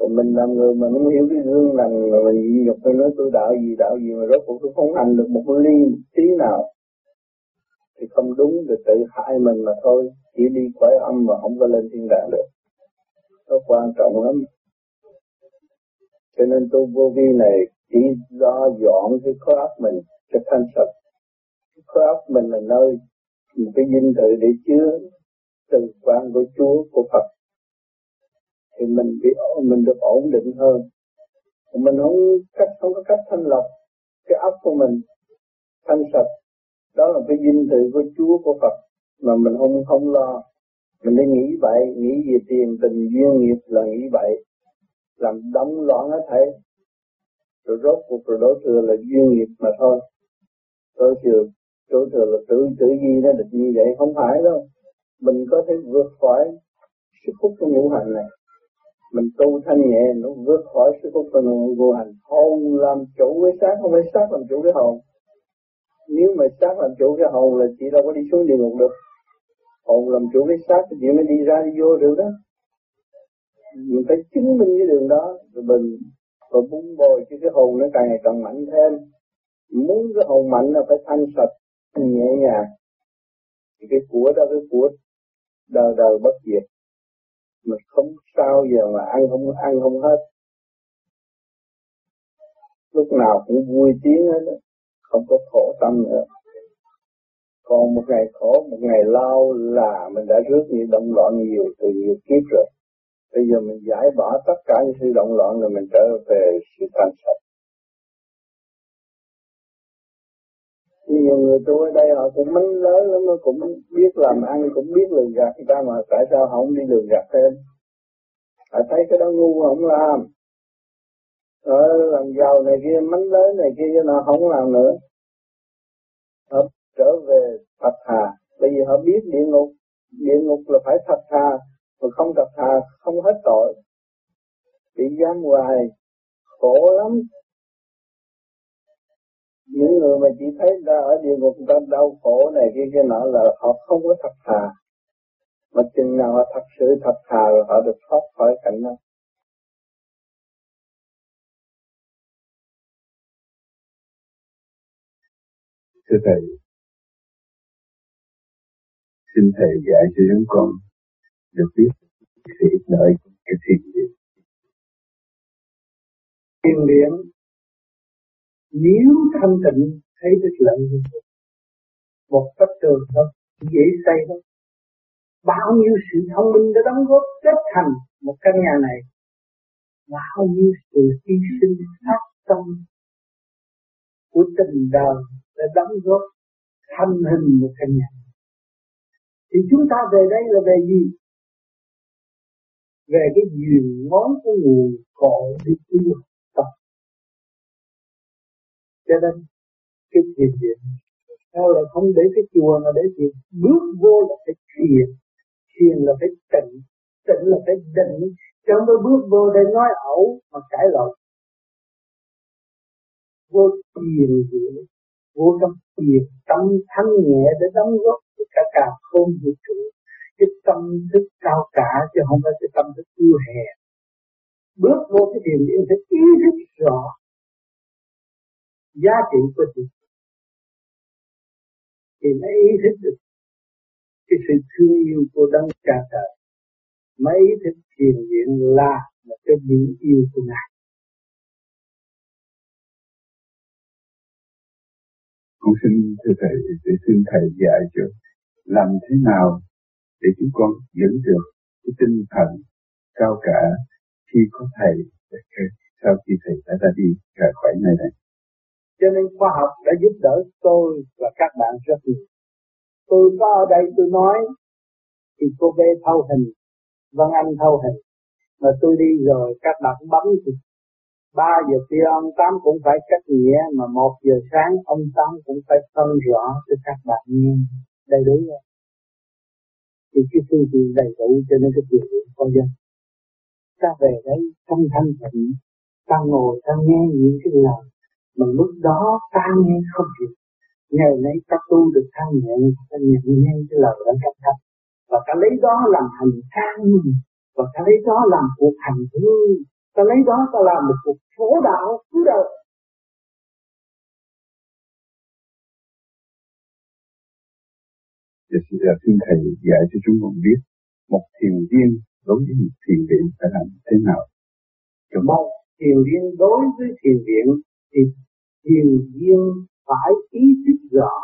còn mình làm người mà không hiểu cái gương lành là mình nhịn nhục tôi nói tôi đạo gì đạo gì mà rốt cuộc tôi không hành được một ly tí nào. Thì không đúng thì tự hại mình mà thôi, chỉ đi quái âm mà không có lên thiên đàng được. Nó quan trọng lắm. Cho nên tôi vô vi này chỉ do dọn cái khối óc mình cho thanh sạch. Cái khối óc mình là nơi một cái dinh thự để chứa từ quan của Chúa, của Phật thì mình bị mình được ổn định hơn. Mình không cách, không có cách thanh lọc cái óc của mình
thanh sạch. Đó là cái dinh thự của Chúa, của Phật, mà mình không không lo. Mình nên nghĩ vậy, nghĩ về tiền tình duyên nghiệp là nghĩ vậy. Làm đóng loạn hết thảy. Rồi rốt cuộc rồi đối thừa là duyên nghiệp mà thôi. Đối thừa đối thừa là tự tự duy nó được như vậy. Không phải đâu. Mình có thể vượt khỏi sức hút của ngũ hành này mình tu thanh nhẹ, nó vượt khỏi sự hút phần vô hành. Hồn làm chủ với xác, không phải xác làm chủ cái hồn. Nếu mà xác làm chủ cái hồn là chị đâu có đi xuống địa ngục được. Hồn làm chủ cái xác thì chị mới đi ra đi vô được đó. Mình phải chứng minh cái đường đó, rồi mình rồi bung bồi cho cái hồn nó càng ngày càng mạnh thêm. Muốn cái hồn mạnh là phải thanh sạch, nhẹ nhàng. Thì cái của đó, cái của đời đời bất diệt mình không sao, giờ mà ăn không ăn không hết. Lúc nào cũng vui tiếng hết đó không có khổ tâm nữa. Còn một ngày khổ, một ngày lao là mình đã rước những động loạn nhiều từ nhiều kiếp rồi. Bây giờ mình giải bỏ tất cả những sự động loạn rồi mình trở về sự thanh sạch nhiều người tu ở đây họ cũng mấy lớn lắm, nó cũng biết làm ăn, cũng biết lường gạt người ta mà tại sao họ không đi lường gạt thêm? Họ thấy cái đó ngu không làm. Ở làm giàu này kia mánh lớn này kia cho nó không làm nữa. Họ trở về thật thà bây giờ họ biết địa ngục. Địa ngục là phải thật thà mà không thật thà không hết tội. Bị giam hoài, khổ lắm những người mà chỉ thấy ta ở địa ngục ta đau khổ này kia kia nọ là họ không có thật thà. Mà chừng nào họ thật sự thật thà rồi họ được thoát khỏi cảnh đó.
Thưa thầy xin thầy dạy cho chúng con được biết sự ích lợi của cái thiền điện
thiền điện nếu thanh tịnh, thấy được lợi một cách trường thôi dễ xây thôi bao nhiêu sự thông minh đã đóng góp kết thành một căn nhà này, bao nhiêu sự hy sinh sát tâm của tình đời đã đóng góp thành hình một căn nhà. Thì chúng ta về đây là về gì? Về cái duyên ngón của nguồn cội đi tu cho nên cái thiền viện sao là không để cái chùa mà để thiền. Bước vô là phải thiền. Thiền là phải tịnh. Tịnh là phải định. Chứ không bước vô để nói ẩu mà cãi lộn. Vô thiền viện, vô trong thiền tâm thanh nhẹ để đóng góp tất cả cả không vũ trụ. Cái tâm thức cao cả chứ không phải cái tâm thức yêu hè bước vô cái thiền viện phải ý thức rõ giá trị của sự thì nó ý thức được cái sự thương yêu của đấng cha trời. Mới ý thức thiền viện là một cái biển yêu của ngài.
Con xin thưa thầy, để xin thầy dạy cho làm thế nào để chúng con giữ được cái tinh thần cao cả khi có thầy. Sau khi thầy đã ra đi, rời khỏi nơi này.
Cho nên khoa học đã giúp đỡ tôi và các bạn rất nhiều. Tôi có ở đây tôi nói thì cô bé thâu hình, Văn Anh thâu hình. Mà tôi đi rồi các bạn bấm thì ba giờ kia ông Tám cũng phải cách nghĩa mà một giờ sáng ông Tám cũng phải phân rõ cho các bạn nghe đầy đủ rồi. Thì cái phương tiện đầy đủ cho nên cái chuyện của con dân. Ta về đây trong thanh tịnh, ta ngồi ta nghe những cái lời mà lúc đó ta nghe không được. Ngày nay ta tu được thanh nhẹ, ta nhận nghe cái lời đó cách cách. Và ta lấy đó làm hành trang và ta lấy đó làm cuộc hành hương ta lấy đó ta làm một cuộc phổ đạo cứu đời
Giờ xin, xin Thầy dạy cho chúng con biết một thiền viên đối với một thiền viện phải làm thế nào.
Cho một thiền viên đối với thiền viện thì thiền viên phải ý thức rõ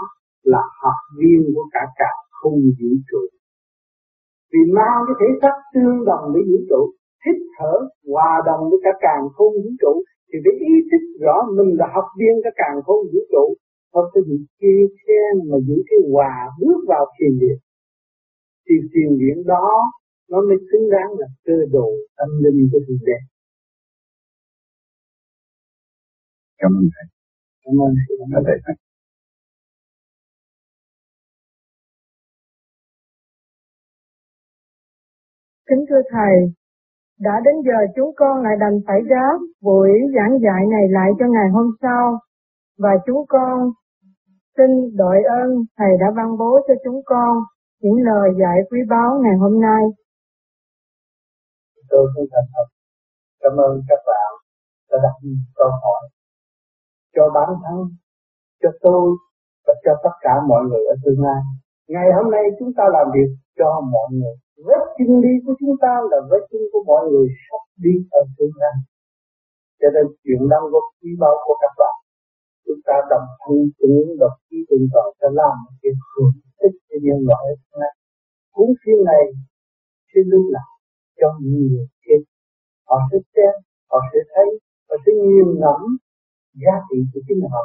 là học viên của cả cả không vũ trụ. Vì mang cái thể xác tương đồng với vũ trụ, hít thở hòa đồng với cả càng không vũ trụ, thì phải ý thức rõ mình là học viên cả càng không vũ trụ. Không có gì kia khen mà giữ cái hòa bước vào thiền điện thì thiền điện đó, nó mới xứng đáng là cơ đồ tâm linh của thượng đế.
Cảm ơn thầy
cảm ơn thầy
Kính thưa Thầy, đã đến giờ chúng con lại đành phải gác buổi giảng dạy này lại cho ngày hôm sau, và chúng con xin đội ơn Thầy đã ban bố cho chúng con những lời dạy quý báu ngày hôm nay.
Tôi xin thành thật cảm ơn các bạn đã đặt câu hỏi cho bản thân, cho tôi và cho tất cả mọi người ở tương lai. Ngày hôm nay chúng ta làm việc cho mọi người vết chân đi của chúng ta là vết chân của mọi người sắp đi ở tương lai cho nên chuyện đang góp quý báu của các bạn chúng ta đồng thân cùng đọc chí tương toàn sẽ làm một việc hưởng ích cho nhân loại ở tương lai. cuốn phim này sẽ lưu lại cho nhiều thế họ sẽ xem họ sẽ thấy họ sẽ nghiền ngẫm giá trị của chính họ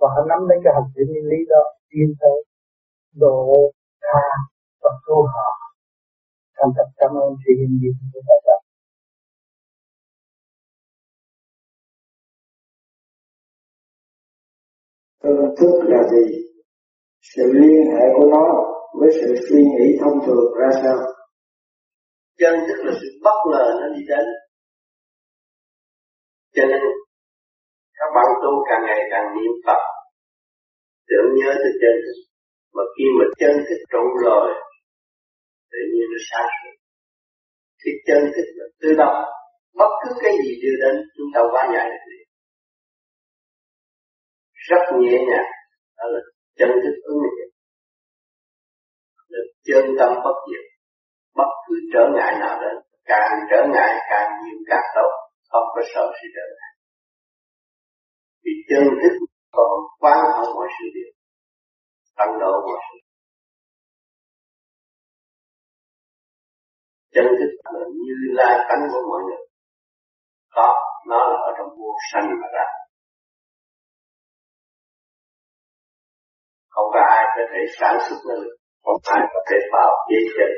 và họ nắm lấy cái hành trình lý đó tiến tới độ tha và cứu họ thành thật cảm ơn sự hiện diện của các bạn
Phương thức là gì? Sự liên hệ của nó với sự suy nghĩ thông thường ra sao?
Chân thức là sự bất ngờ nó đi đến. Cho nên các bạn tu càng ngày càng niệm Phật. Tưởng nhớ tới chân thức. Mà khi mà chân thức trụ rồi, tự nhiên nó sáng suốt. Thì chân thức là tự động, bất cứ cái gì đưa đến, chúng ta quá giải được liền. Rất nhẹ nhàng, đó là chân thức ứng hiện được chân tâm bất diệt, bất cứ trở ngại nào đến, càng trở ngại càng nhiều càng tốt, không có sợ sự trở ngại vì chân thức còn quán hậu mọi sự việc tăng độ mọi sự chân thức là như lai tánh của mọi người. Có nó là ở trong vô sanh mà ra. Không có ai có thể sản xuất nó được. Không ai có thể vào chế chân.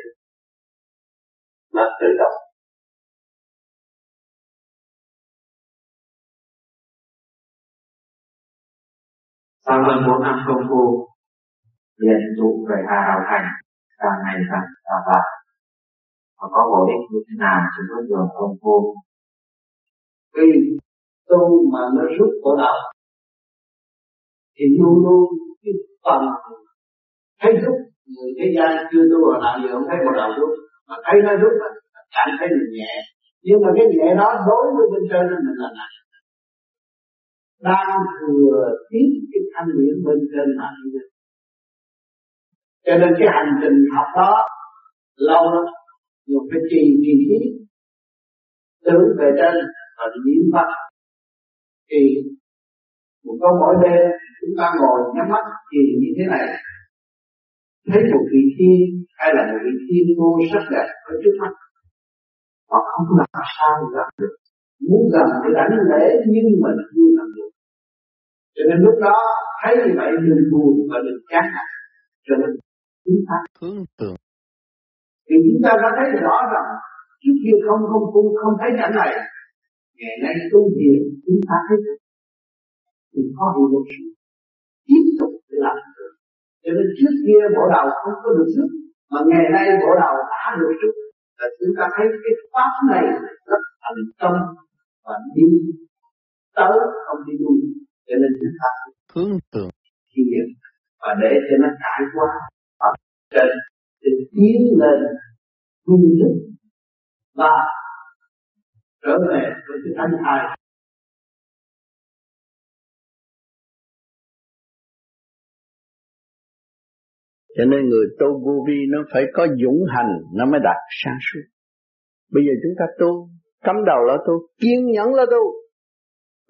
Nó tự động.
Sau hơn bốn năm công phu, liền tụ về hà hào thành càng ngày càng đà bạc và có bổ ích như thế nào trên con đường công phu?
Khi tu mà nó rút cổ đạo, thì luôn luôn cái phần thấy rút, người thế gian chưa tu hồi nào giờ không thấy một đạo rút, mà thấy nó rút là cảm thấy mình nhẹ. Nhưng mà cái nhẹ đó đối với bên trên mình là nặng đang thừa tiếp cái thanh điển bên trên mà đi cho nên cái hành trình học đó, lâu lắm nhưng phải trì trì ý. Tưởng về trên và niệm phật. Thì một câu mỗi đêm chúng ta ngồi nhắm mắt thì như thế này. Thấy một vị thiên hay là một vị thiên vô sắc đẹp ở trước mắt mà không làm sao gặp được. Muốn gần thì đánh lễ nhưng mà chưa làm được cho nên lúc đó thấy như vậy đừng buồn và đừng chán nản. Cho nên chúng ta hướng tưởng thì chúng ta đã thấy rõ rằng trước kia không không không không thấy cảnh này. Ngày nay tu thiền chúng ta thấy thì có hiệu lực tiếp tục làm được. Cho nên trước kia bộ đầu không có được sức mà ngày nay bộ đầu đã được sức. Là chúng ta thấy cái pháp này rất thành công và đi tới không đi lui cho nên chúng ta hướng tưởng thiền và để cho nó trải qua ở trên để tiến lên hương thức và trở về với cái thanh thai Cho nên người tu vô vi nó phải có dũng hành nó mới đạt sáng suốt. Bây giờ chúng ta tu, cắm đầu là tu, kiên nhẫn là tu.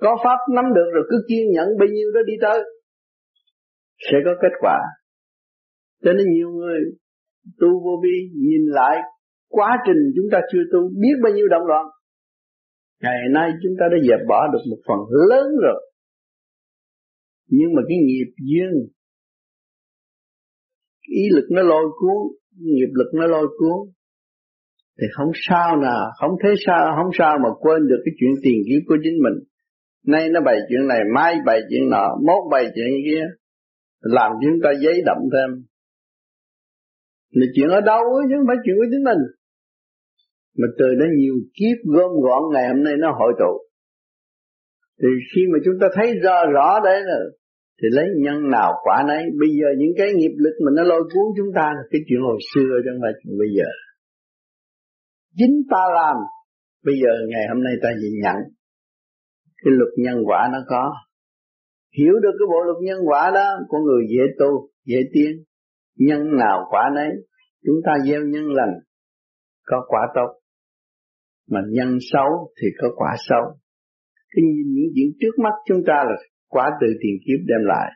Có pháp nắm được rồi cứ kiên nhẫn bao nhiêu đó đi tới. Sẽ có kết quả. Cho nên nhiều người tu vô vi nhìn lại quá trình chúng ta chưa tu, biết bao nhiêu động loạn. Ngày nay chúng ta đã dẹp bỏ được một phần lớn rồi. nhưng mà cái nghiệp duyên ý lực nó lôi cuốn, nghiệp lực nó lôi cuốn thì không sao nào, không thế sao, không sao mà quên được cái chuyện tiền kiếp của chính mình nay nó bày chuyện này, mai bày chuyện nọ, mốt bày chuyện kia. Làm chúng ta giấy đậm thêm. Là chuyện ở đâu chứ không phải chuyện của chính mình. Mà từ đó nhiều kiếp gom gọn, ngày hôm nay nó hội tụ. Thì khi mà chúng ta thấy rõ rõ đấy là, thì lấy nhân nào quả nấy. Bây giờ những cái nghiệp lực mình nó lôi cuốn chúng ta là cái chuyện hồi xưa, chứ không phải chuyện bây giờ. Chính ta làm, bây giờ ngày hôm nay ta nhìn nhận cái luật nhân quả nó có. Hiểu được cái bộ luật nhân quả đó của người dễ tu, dễ tiến. Nhân nào quả nấy, chúng ta gieo nhân lành, có quả tốt. Mà nhân xấu thì có quả xấu. Cái nhìn, những chuyện trước mắt chúng ta là quả từ tiền kiếp đem lại.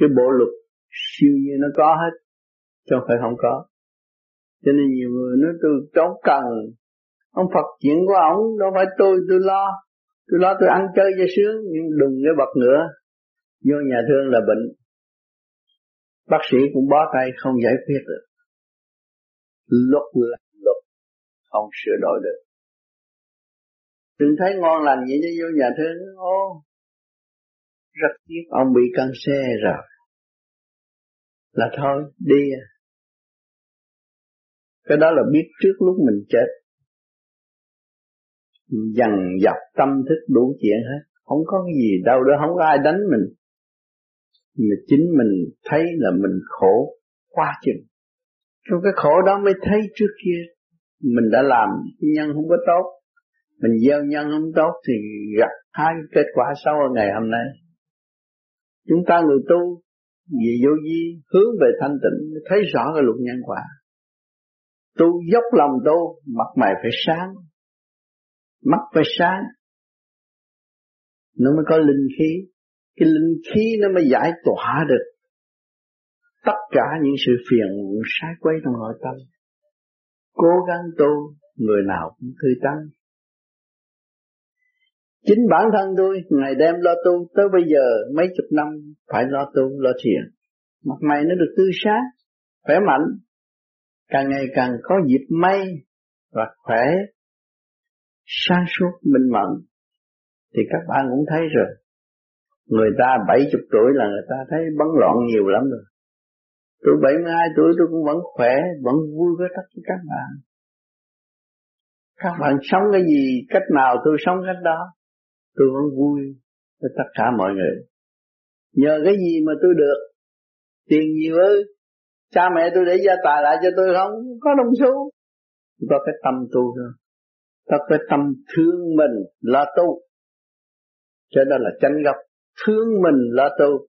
Cái bộ luật siêu nhiên nó có hết, chứ không phải không có. Cho nên nhiều người nói tôi cháu cần ông Phật chuyện của ông, đâu phải tôi tôi lo. Tôi lo tôi ăn chơi cho sướng, nhưng đừng cái bật nữa vô nhà thương là bệnh. Bác sĩ cũng bó tay, không giải quyết được. Luật là luật, không sửa đổi được. Đừng thấy ngon lành vậy chứ, vô nhà thương, ô, rất tiếc, ông bị căng xe rồi. Là thôi, đi à. cái đó là biết trước lúc mình chết dần dập tâm thức đủ chuyện hết. Không có cái gì đâu, đó không có ai đánh mình. Mà chính mình thấy là mình khổ quá chừng. Trong cái khổ đó mới thấy trước kia, mình đã làm nhân không có tốt, mình gieo nhân không tốt thì gặp hai kết quả xấu ở ngày hôm nay. Chúng ta người tu vì vô vi hướng về thanh tịnh, thấy rõ cái luật nhân quả. Tu dốc lòng tu, mặt mày phải sáng mắt phải sáng. Nó mới có linh khí. Cái linh khí nó mới giải tỏa được tất cả những sự phiền sai quấy trong nội tâm. Cố gắng tu, người nào cũng tươi tắn chính bản thân tôi ngày đêm lo tu. Tới bây giờ, mấy chục năm, phải lo tu, lo thiền. Mặt mày nó được tươi sáng, khỏe mạnh. Càng ngày càng có dịp may và khỏe sáng suốt, minh mẫn. Thì các bạn cũng thấy rồi. Người ta bảy chục tuổi là người ta thấy bấn loạn nhiều lắm rồi. Tôi bảy mươi hai tuổi tôi cũng vẫn khỏe, vẫn vui với tất cả các bạn. Các bạn sống cái gì, cách nào tôi sống cách đó, tôi vẫn vui với tất cả mọi người. Nhờ cái gì mà tôi được? Tiền nhiều ơi cha mẹ tôi để gia tài lại cho tôi không? Có đồng xu. Có cái tâm tu thôi ta phải tâm thương mình là tu. Cho đó là tranh gốc, thương mình là tu.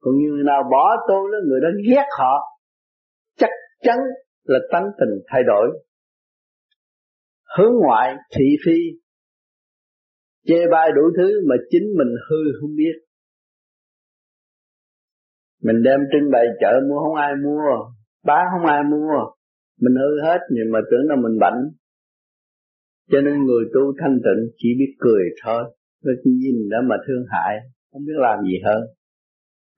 Còn người nào bỏ tu là người đó ghét họ, chắc chắn là tánh tình thay đổi. Hướng ngoại thị phi, chê bai đủ thứ mà chính mình hư không biết. Mình đem trưng bày chợ mua không ai mua, bán không ai mua. Mình hư hết, nhưng mà tưởng là mình bệnh cho nên người tu thanh tịnh chỉ biết cười thôi. Nó nhìn đó mà thương hại, Không biết làm gì hơn.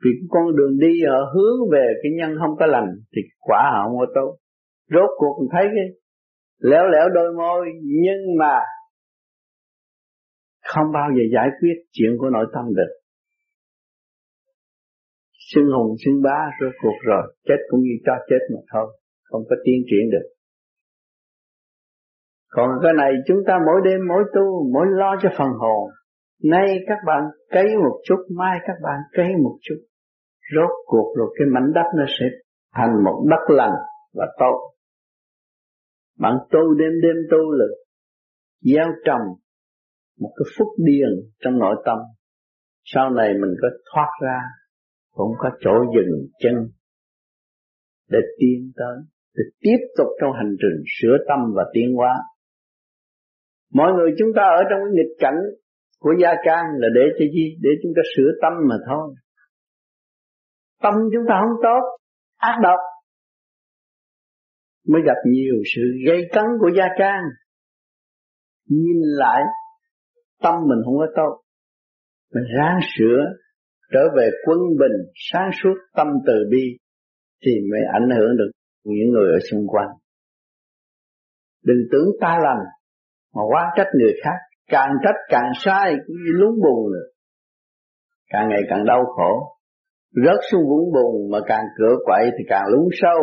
Vì con đường đi ở hướng về cái nhân không có lành Thì quả họ không có tốt. Rốt cuộc thấy cái Léo léo đôi môi, Nhưng mà Không bao giờ giải quyết chuyện của nội tâm được. Xưng hùng xưng bá, rốt cuộc rồi. Chết cũng như cho chết mà thôi. Không có tiến triển được còn cái này chúng ta mỗi đêm mỗi tu, mỗi lo cho phần hồn. Nay các bạn cấy một chút, mai các bạn cấy một chút. Rốt cuộc rồi cái mảnh đất nó sẽ thành một đất lành và tốt. Bạn tu đêm đêm tu là gieo trồng một cái phúc điền trong nội tâm. Sau này mình có thoát ra, cũng có chỗ dừng chân để tiến tới, để tiếp tục trong hành trình sửa tâm và tiến hóa. Mọi người chúng ta ở trong cái nghịch cảnh của gia can là để cho gì? Để chúng ta sửa tâm mà thôi. Tâm chúng ta không tốt, ác độc. Mới gặp nhiều sự gây cấn của gia can. Nhìn lại, tâm mình không có tốt. mình ráng sửa trở về quân bình sáng suốt tâm từ bi thì mới ảnh hưởng được những người ở xung quanh đừng tưởng ta lành mà quá trách người khác, càng trách càng sai cũng như lún bùn nữa. Càng ngày càng đau khổ. Rớt xuống vũng bùn mà càng cửa quậy thì càng lún sâu.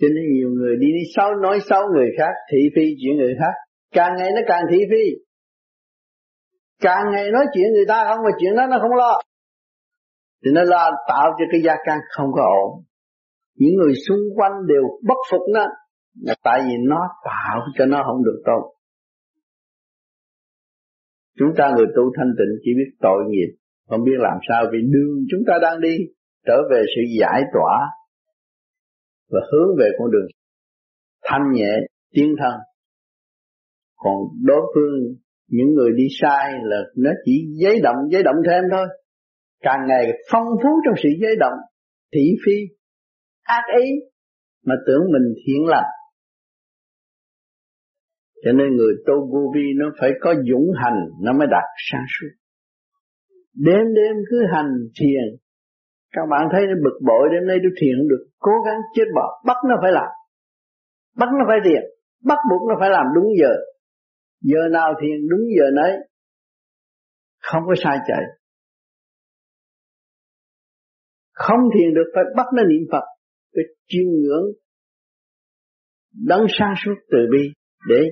Cho nên nhiều người đi đi xấu nói xấu người khác, thị phi chuyện người khác. Càng ngày nó càng thị phi. Càng ngày nói chuyện người ta không, mà chuyện đó nó không lo. Thì nó lo tạo cho cái gia can không có ổn. Những người xung quanh đều bất phục nó. Là tại vì nó tạo cho nó không được tốt chúng ta người tu thanh tịnh chỉ biết tội nghiệp, không biết làm sao vì đường chúng ta đang đi trở về sự giải tỏa và hướng về con đường thanh nhẹ tiến thân còn đối phương, những người đi sai là nó chỉ giấy động giấy động thêm thôi. Càng ngày phong phú trong sự giấy động, thị phi, ác ý mà tưởng mình thiện lành cho nên người tu vô vi nó phải có dũng hành, nó mới đạt sáng suốt. Đêm đêm cứ hành thiền. Các bạn thấy nó bực bội, đêm nay tôi thiền không được. Cố gắng chết bỏ. Bắt nó phải làm. Bắt nó phải thiền. Bắt buộc nó phải làm đúng giờ. Giờ nào thiền đúng giờ nấy. Không có sai chạy. Không thiền được, phải bắt nó niệm Phật. Phải chiêm ngưỡng. Đấng sáng suốt từ bi để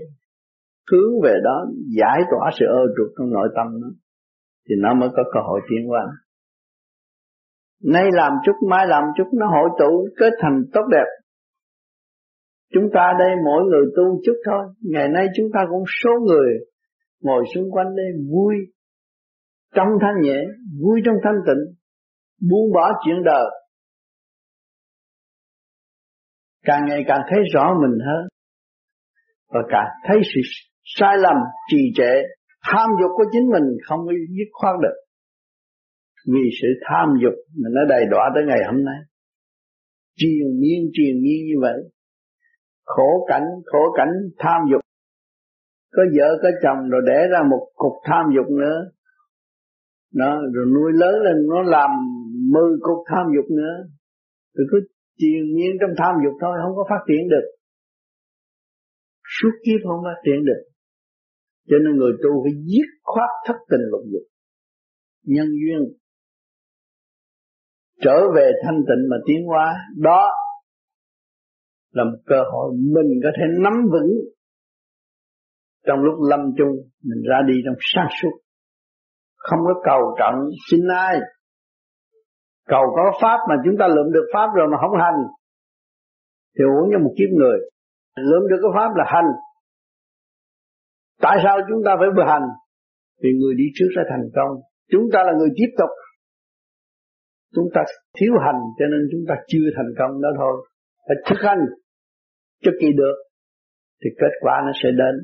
hướng về đó giải tỏa sự ơ trục trong nội tâm nó thì nó mới có cơ hội tiến qua nay làm chút, mai làm chút, nó hội tụ kết thành tốt đẹp. Chúng ta đây mỗi người tu chút thôi, ngày nay chúng ta cũng số người ngồi xung quanh đây vui, trong thanh nhẹ, vui trong thanh tịnh, buông bỏ chuyện đời. Càng ngày càng thấy rõ mình hơn và càng thấy sự sai lầm, trì trệ, tham dục của chính mình không có dứt khoát được. Vì sự tham dục mà nó đầy đọa tới ngày hôm nay. Triền miên triền miên như vậy. Khổ cảnh khổ cảnh tham dục. Có vợ, có chồng rồi để ra một cục tham dục nữa. Nó rồi nuôi lớn lên nó làm mười cục tham dục nữa. Rồi cứ triền miên trong tham dục thôi, không có phát triển được. Suốt kiếp không phát triển được cho nên người tu phải dứt khoát thất tình lục dục. Nhân duyên trở về thanh tịnh mà tiến hóa, đó là một cơ hội mình có thể nắm vững trong lúc lâm chung, mình ra đi trong sáng suốt không có cầu trận xin ai. Cầu có pháp mà chúng ta lượm được pháp rồi mà không hành, thì uống như một kiếp người. Lượm được cái pháp là hành tại sao chúng ta phải hành? Vì người đi trước đã thành công. Chúng ta là người tiếp tục. Chúng ta thiếu hành, cho nên chúng ta chưa thành công đó thôi. Phải thực hành cho kỳ được, thì kết quả nó sẽ đến.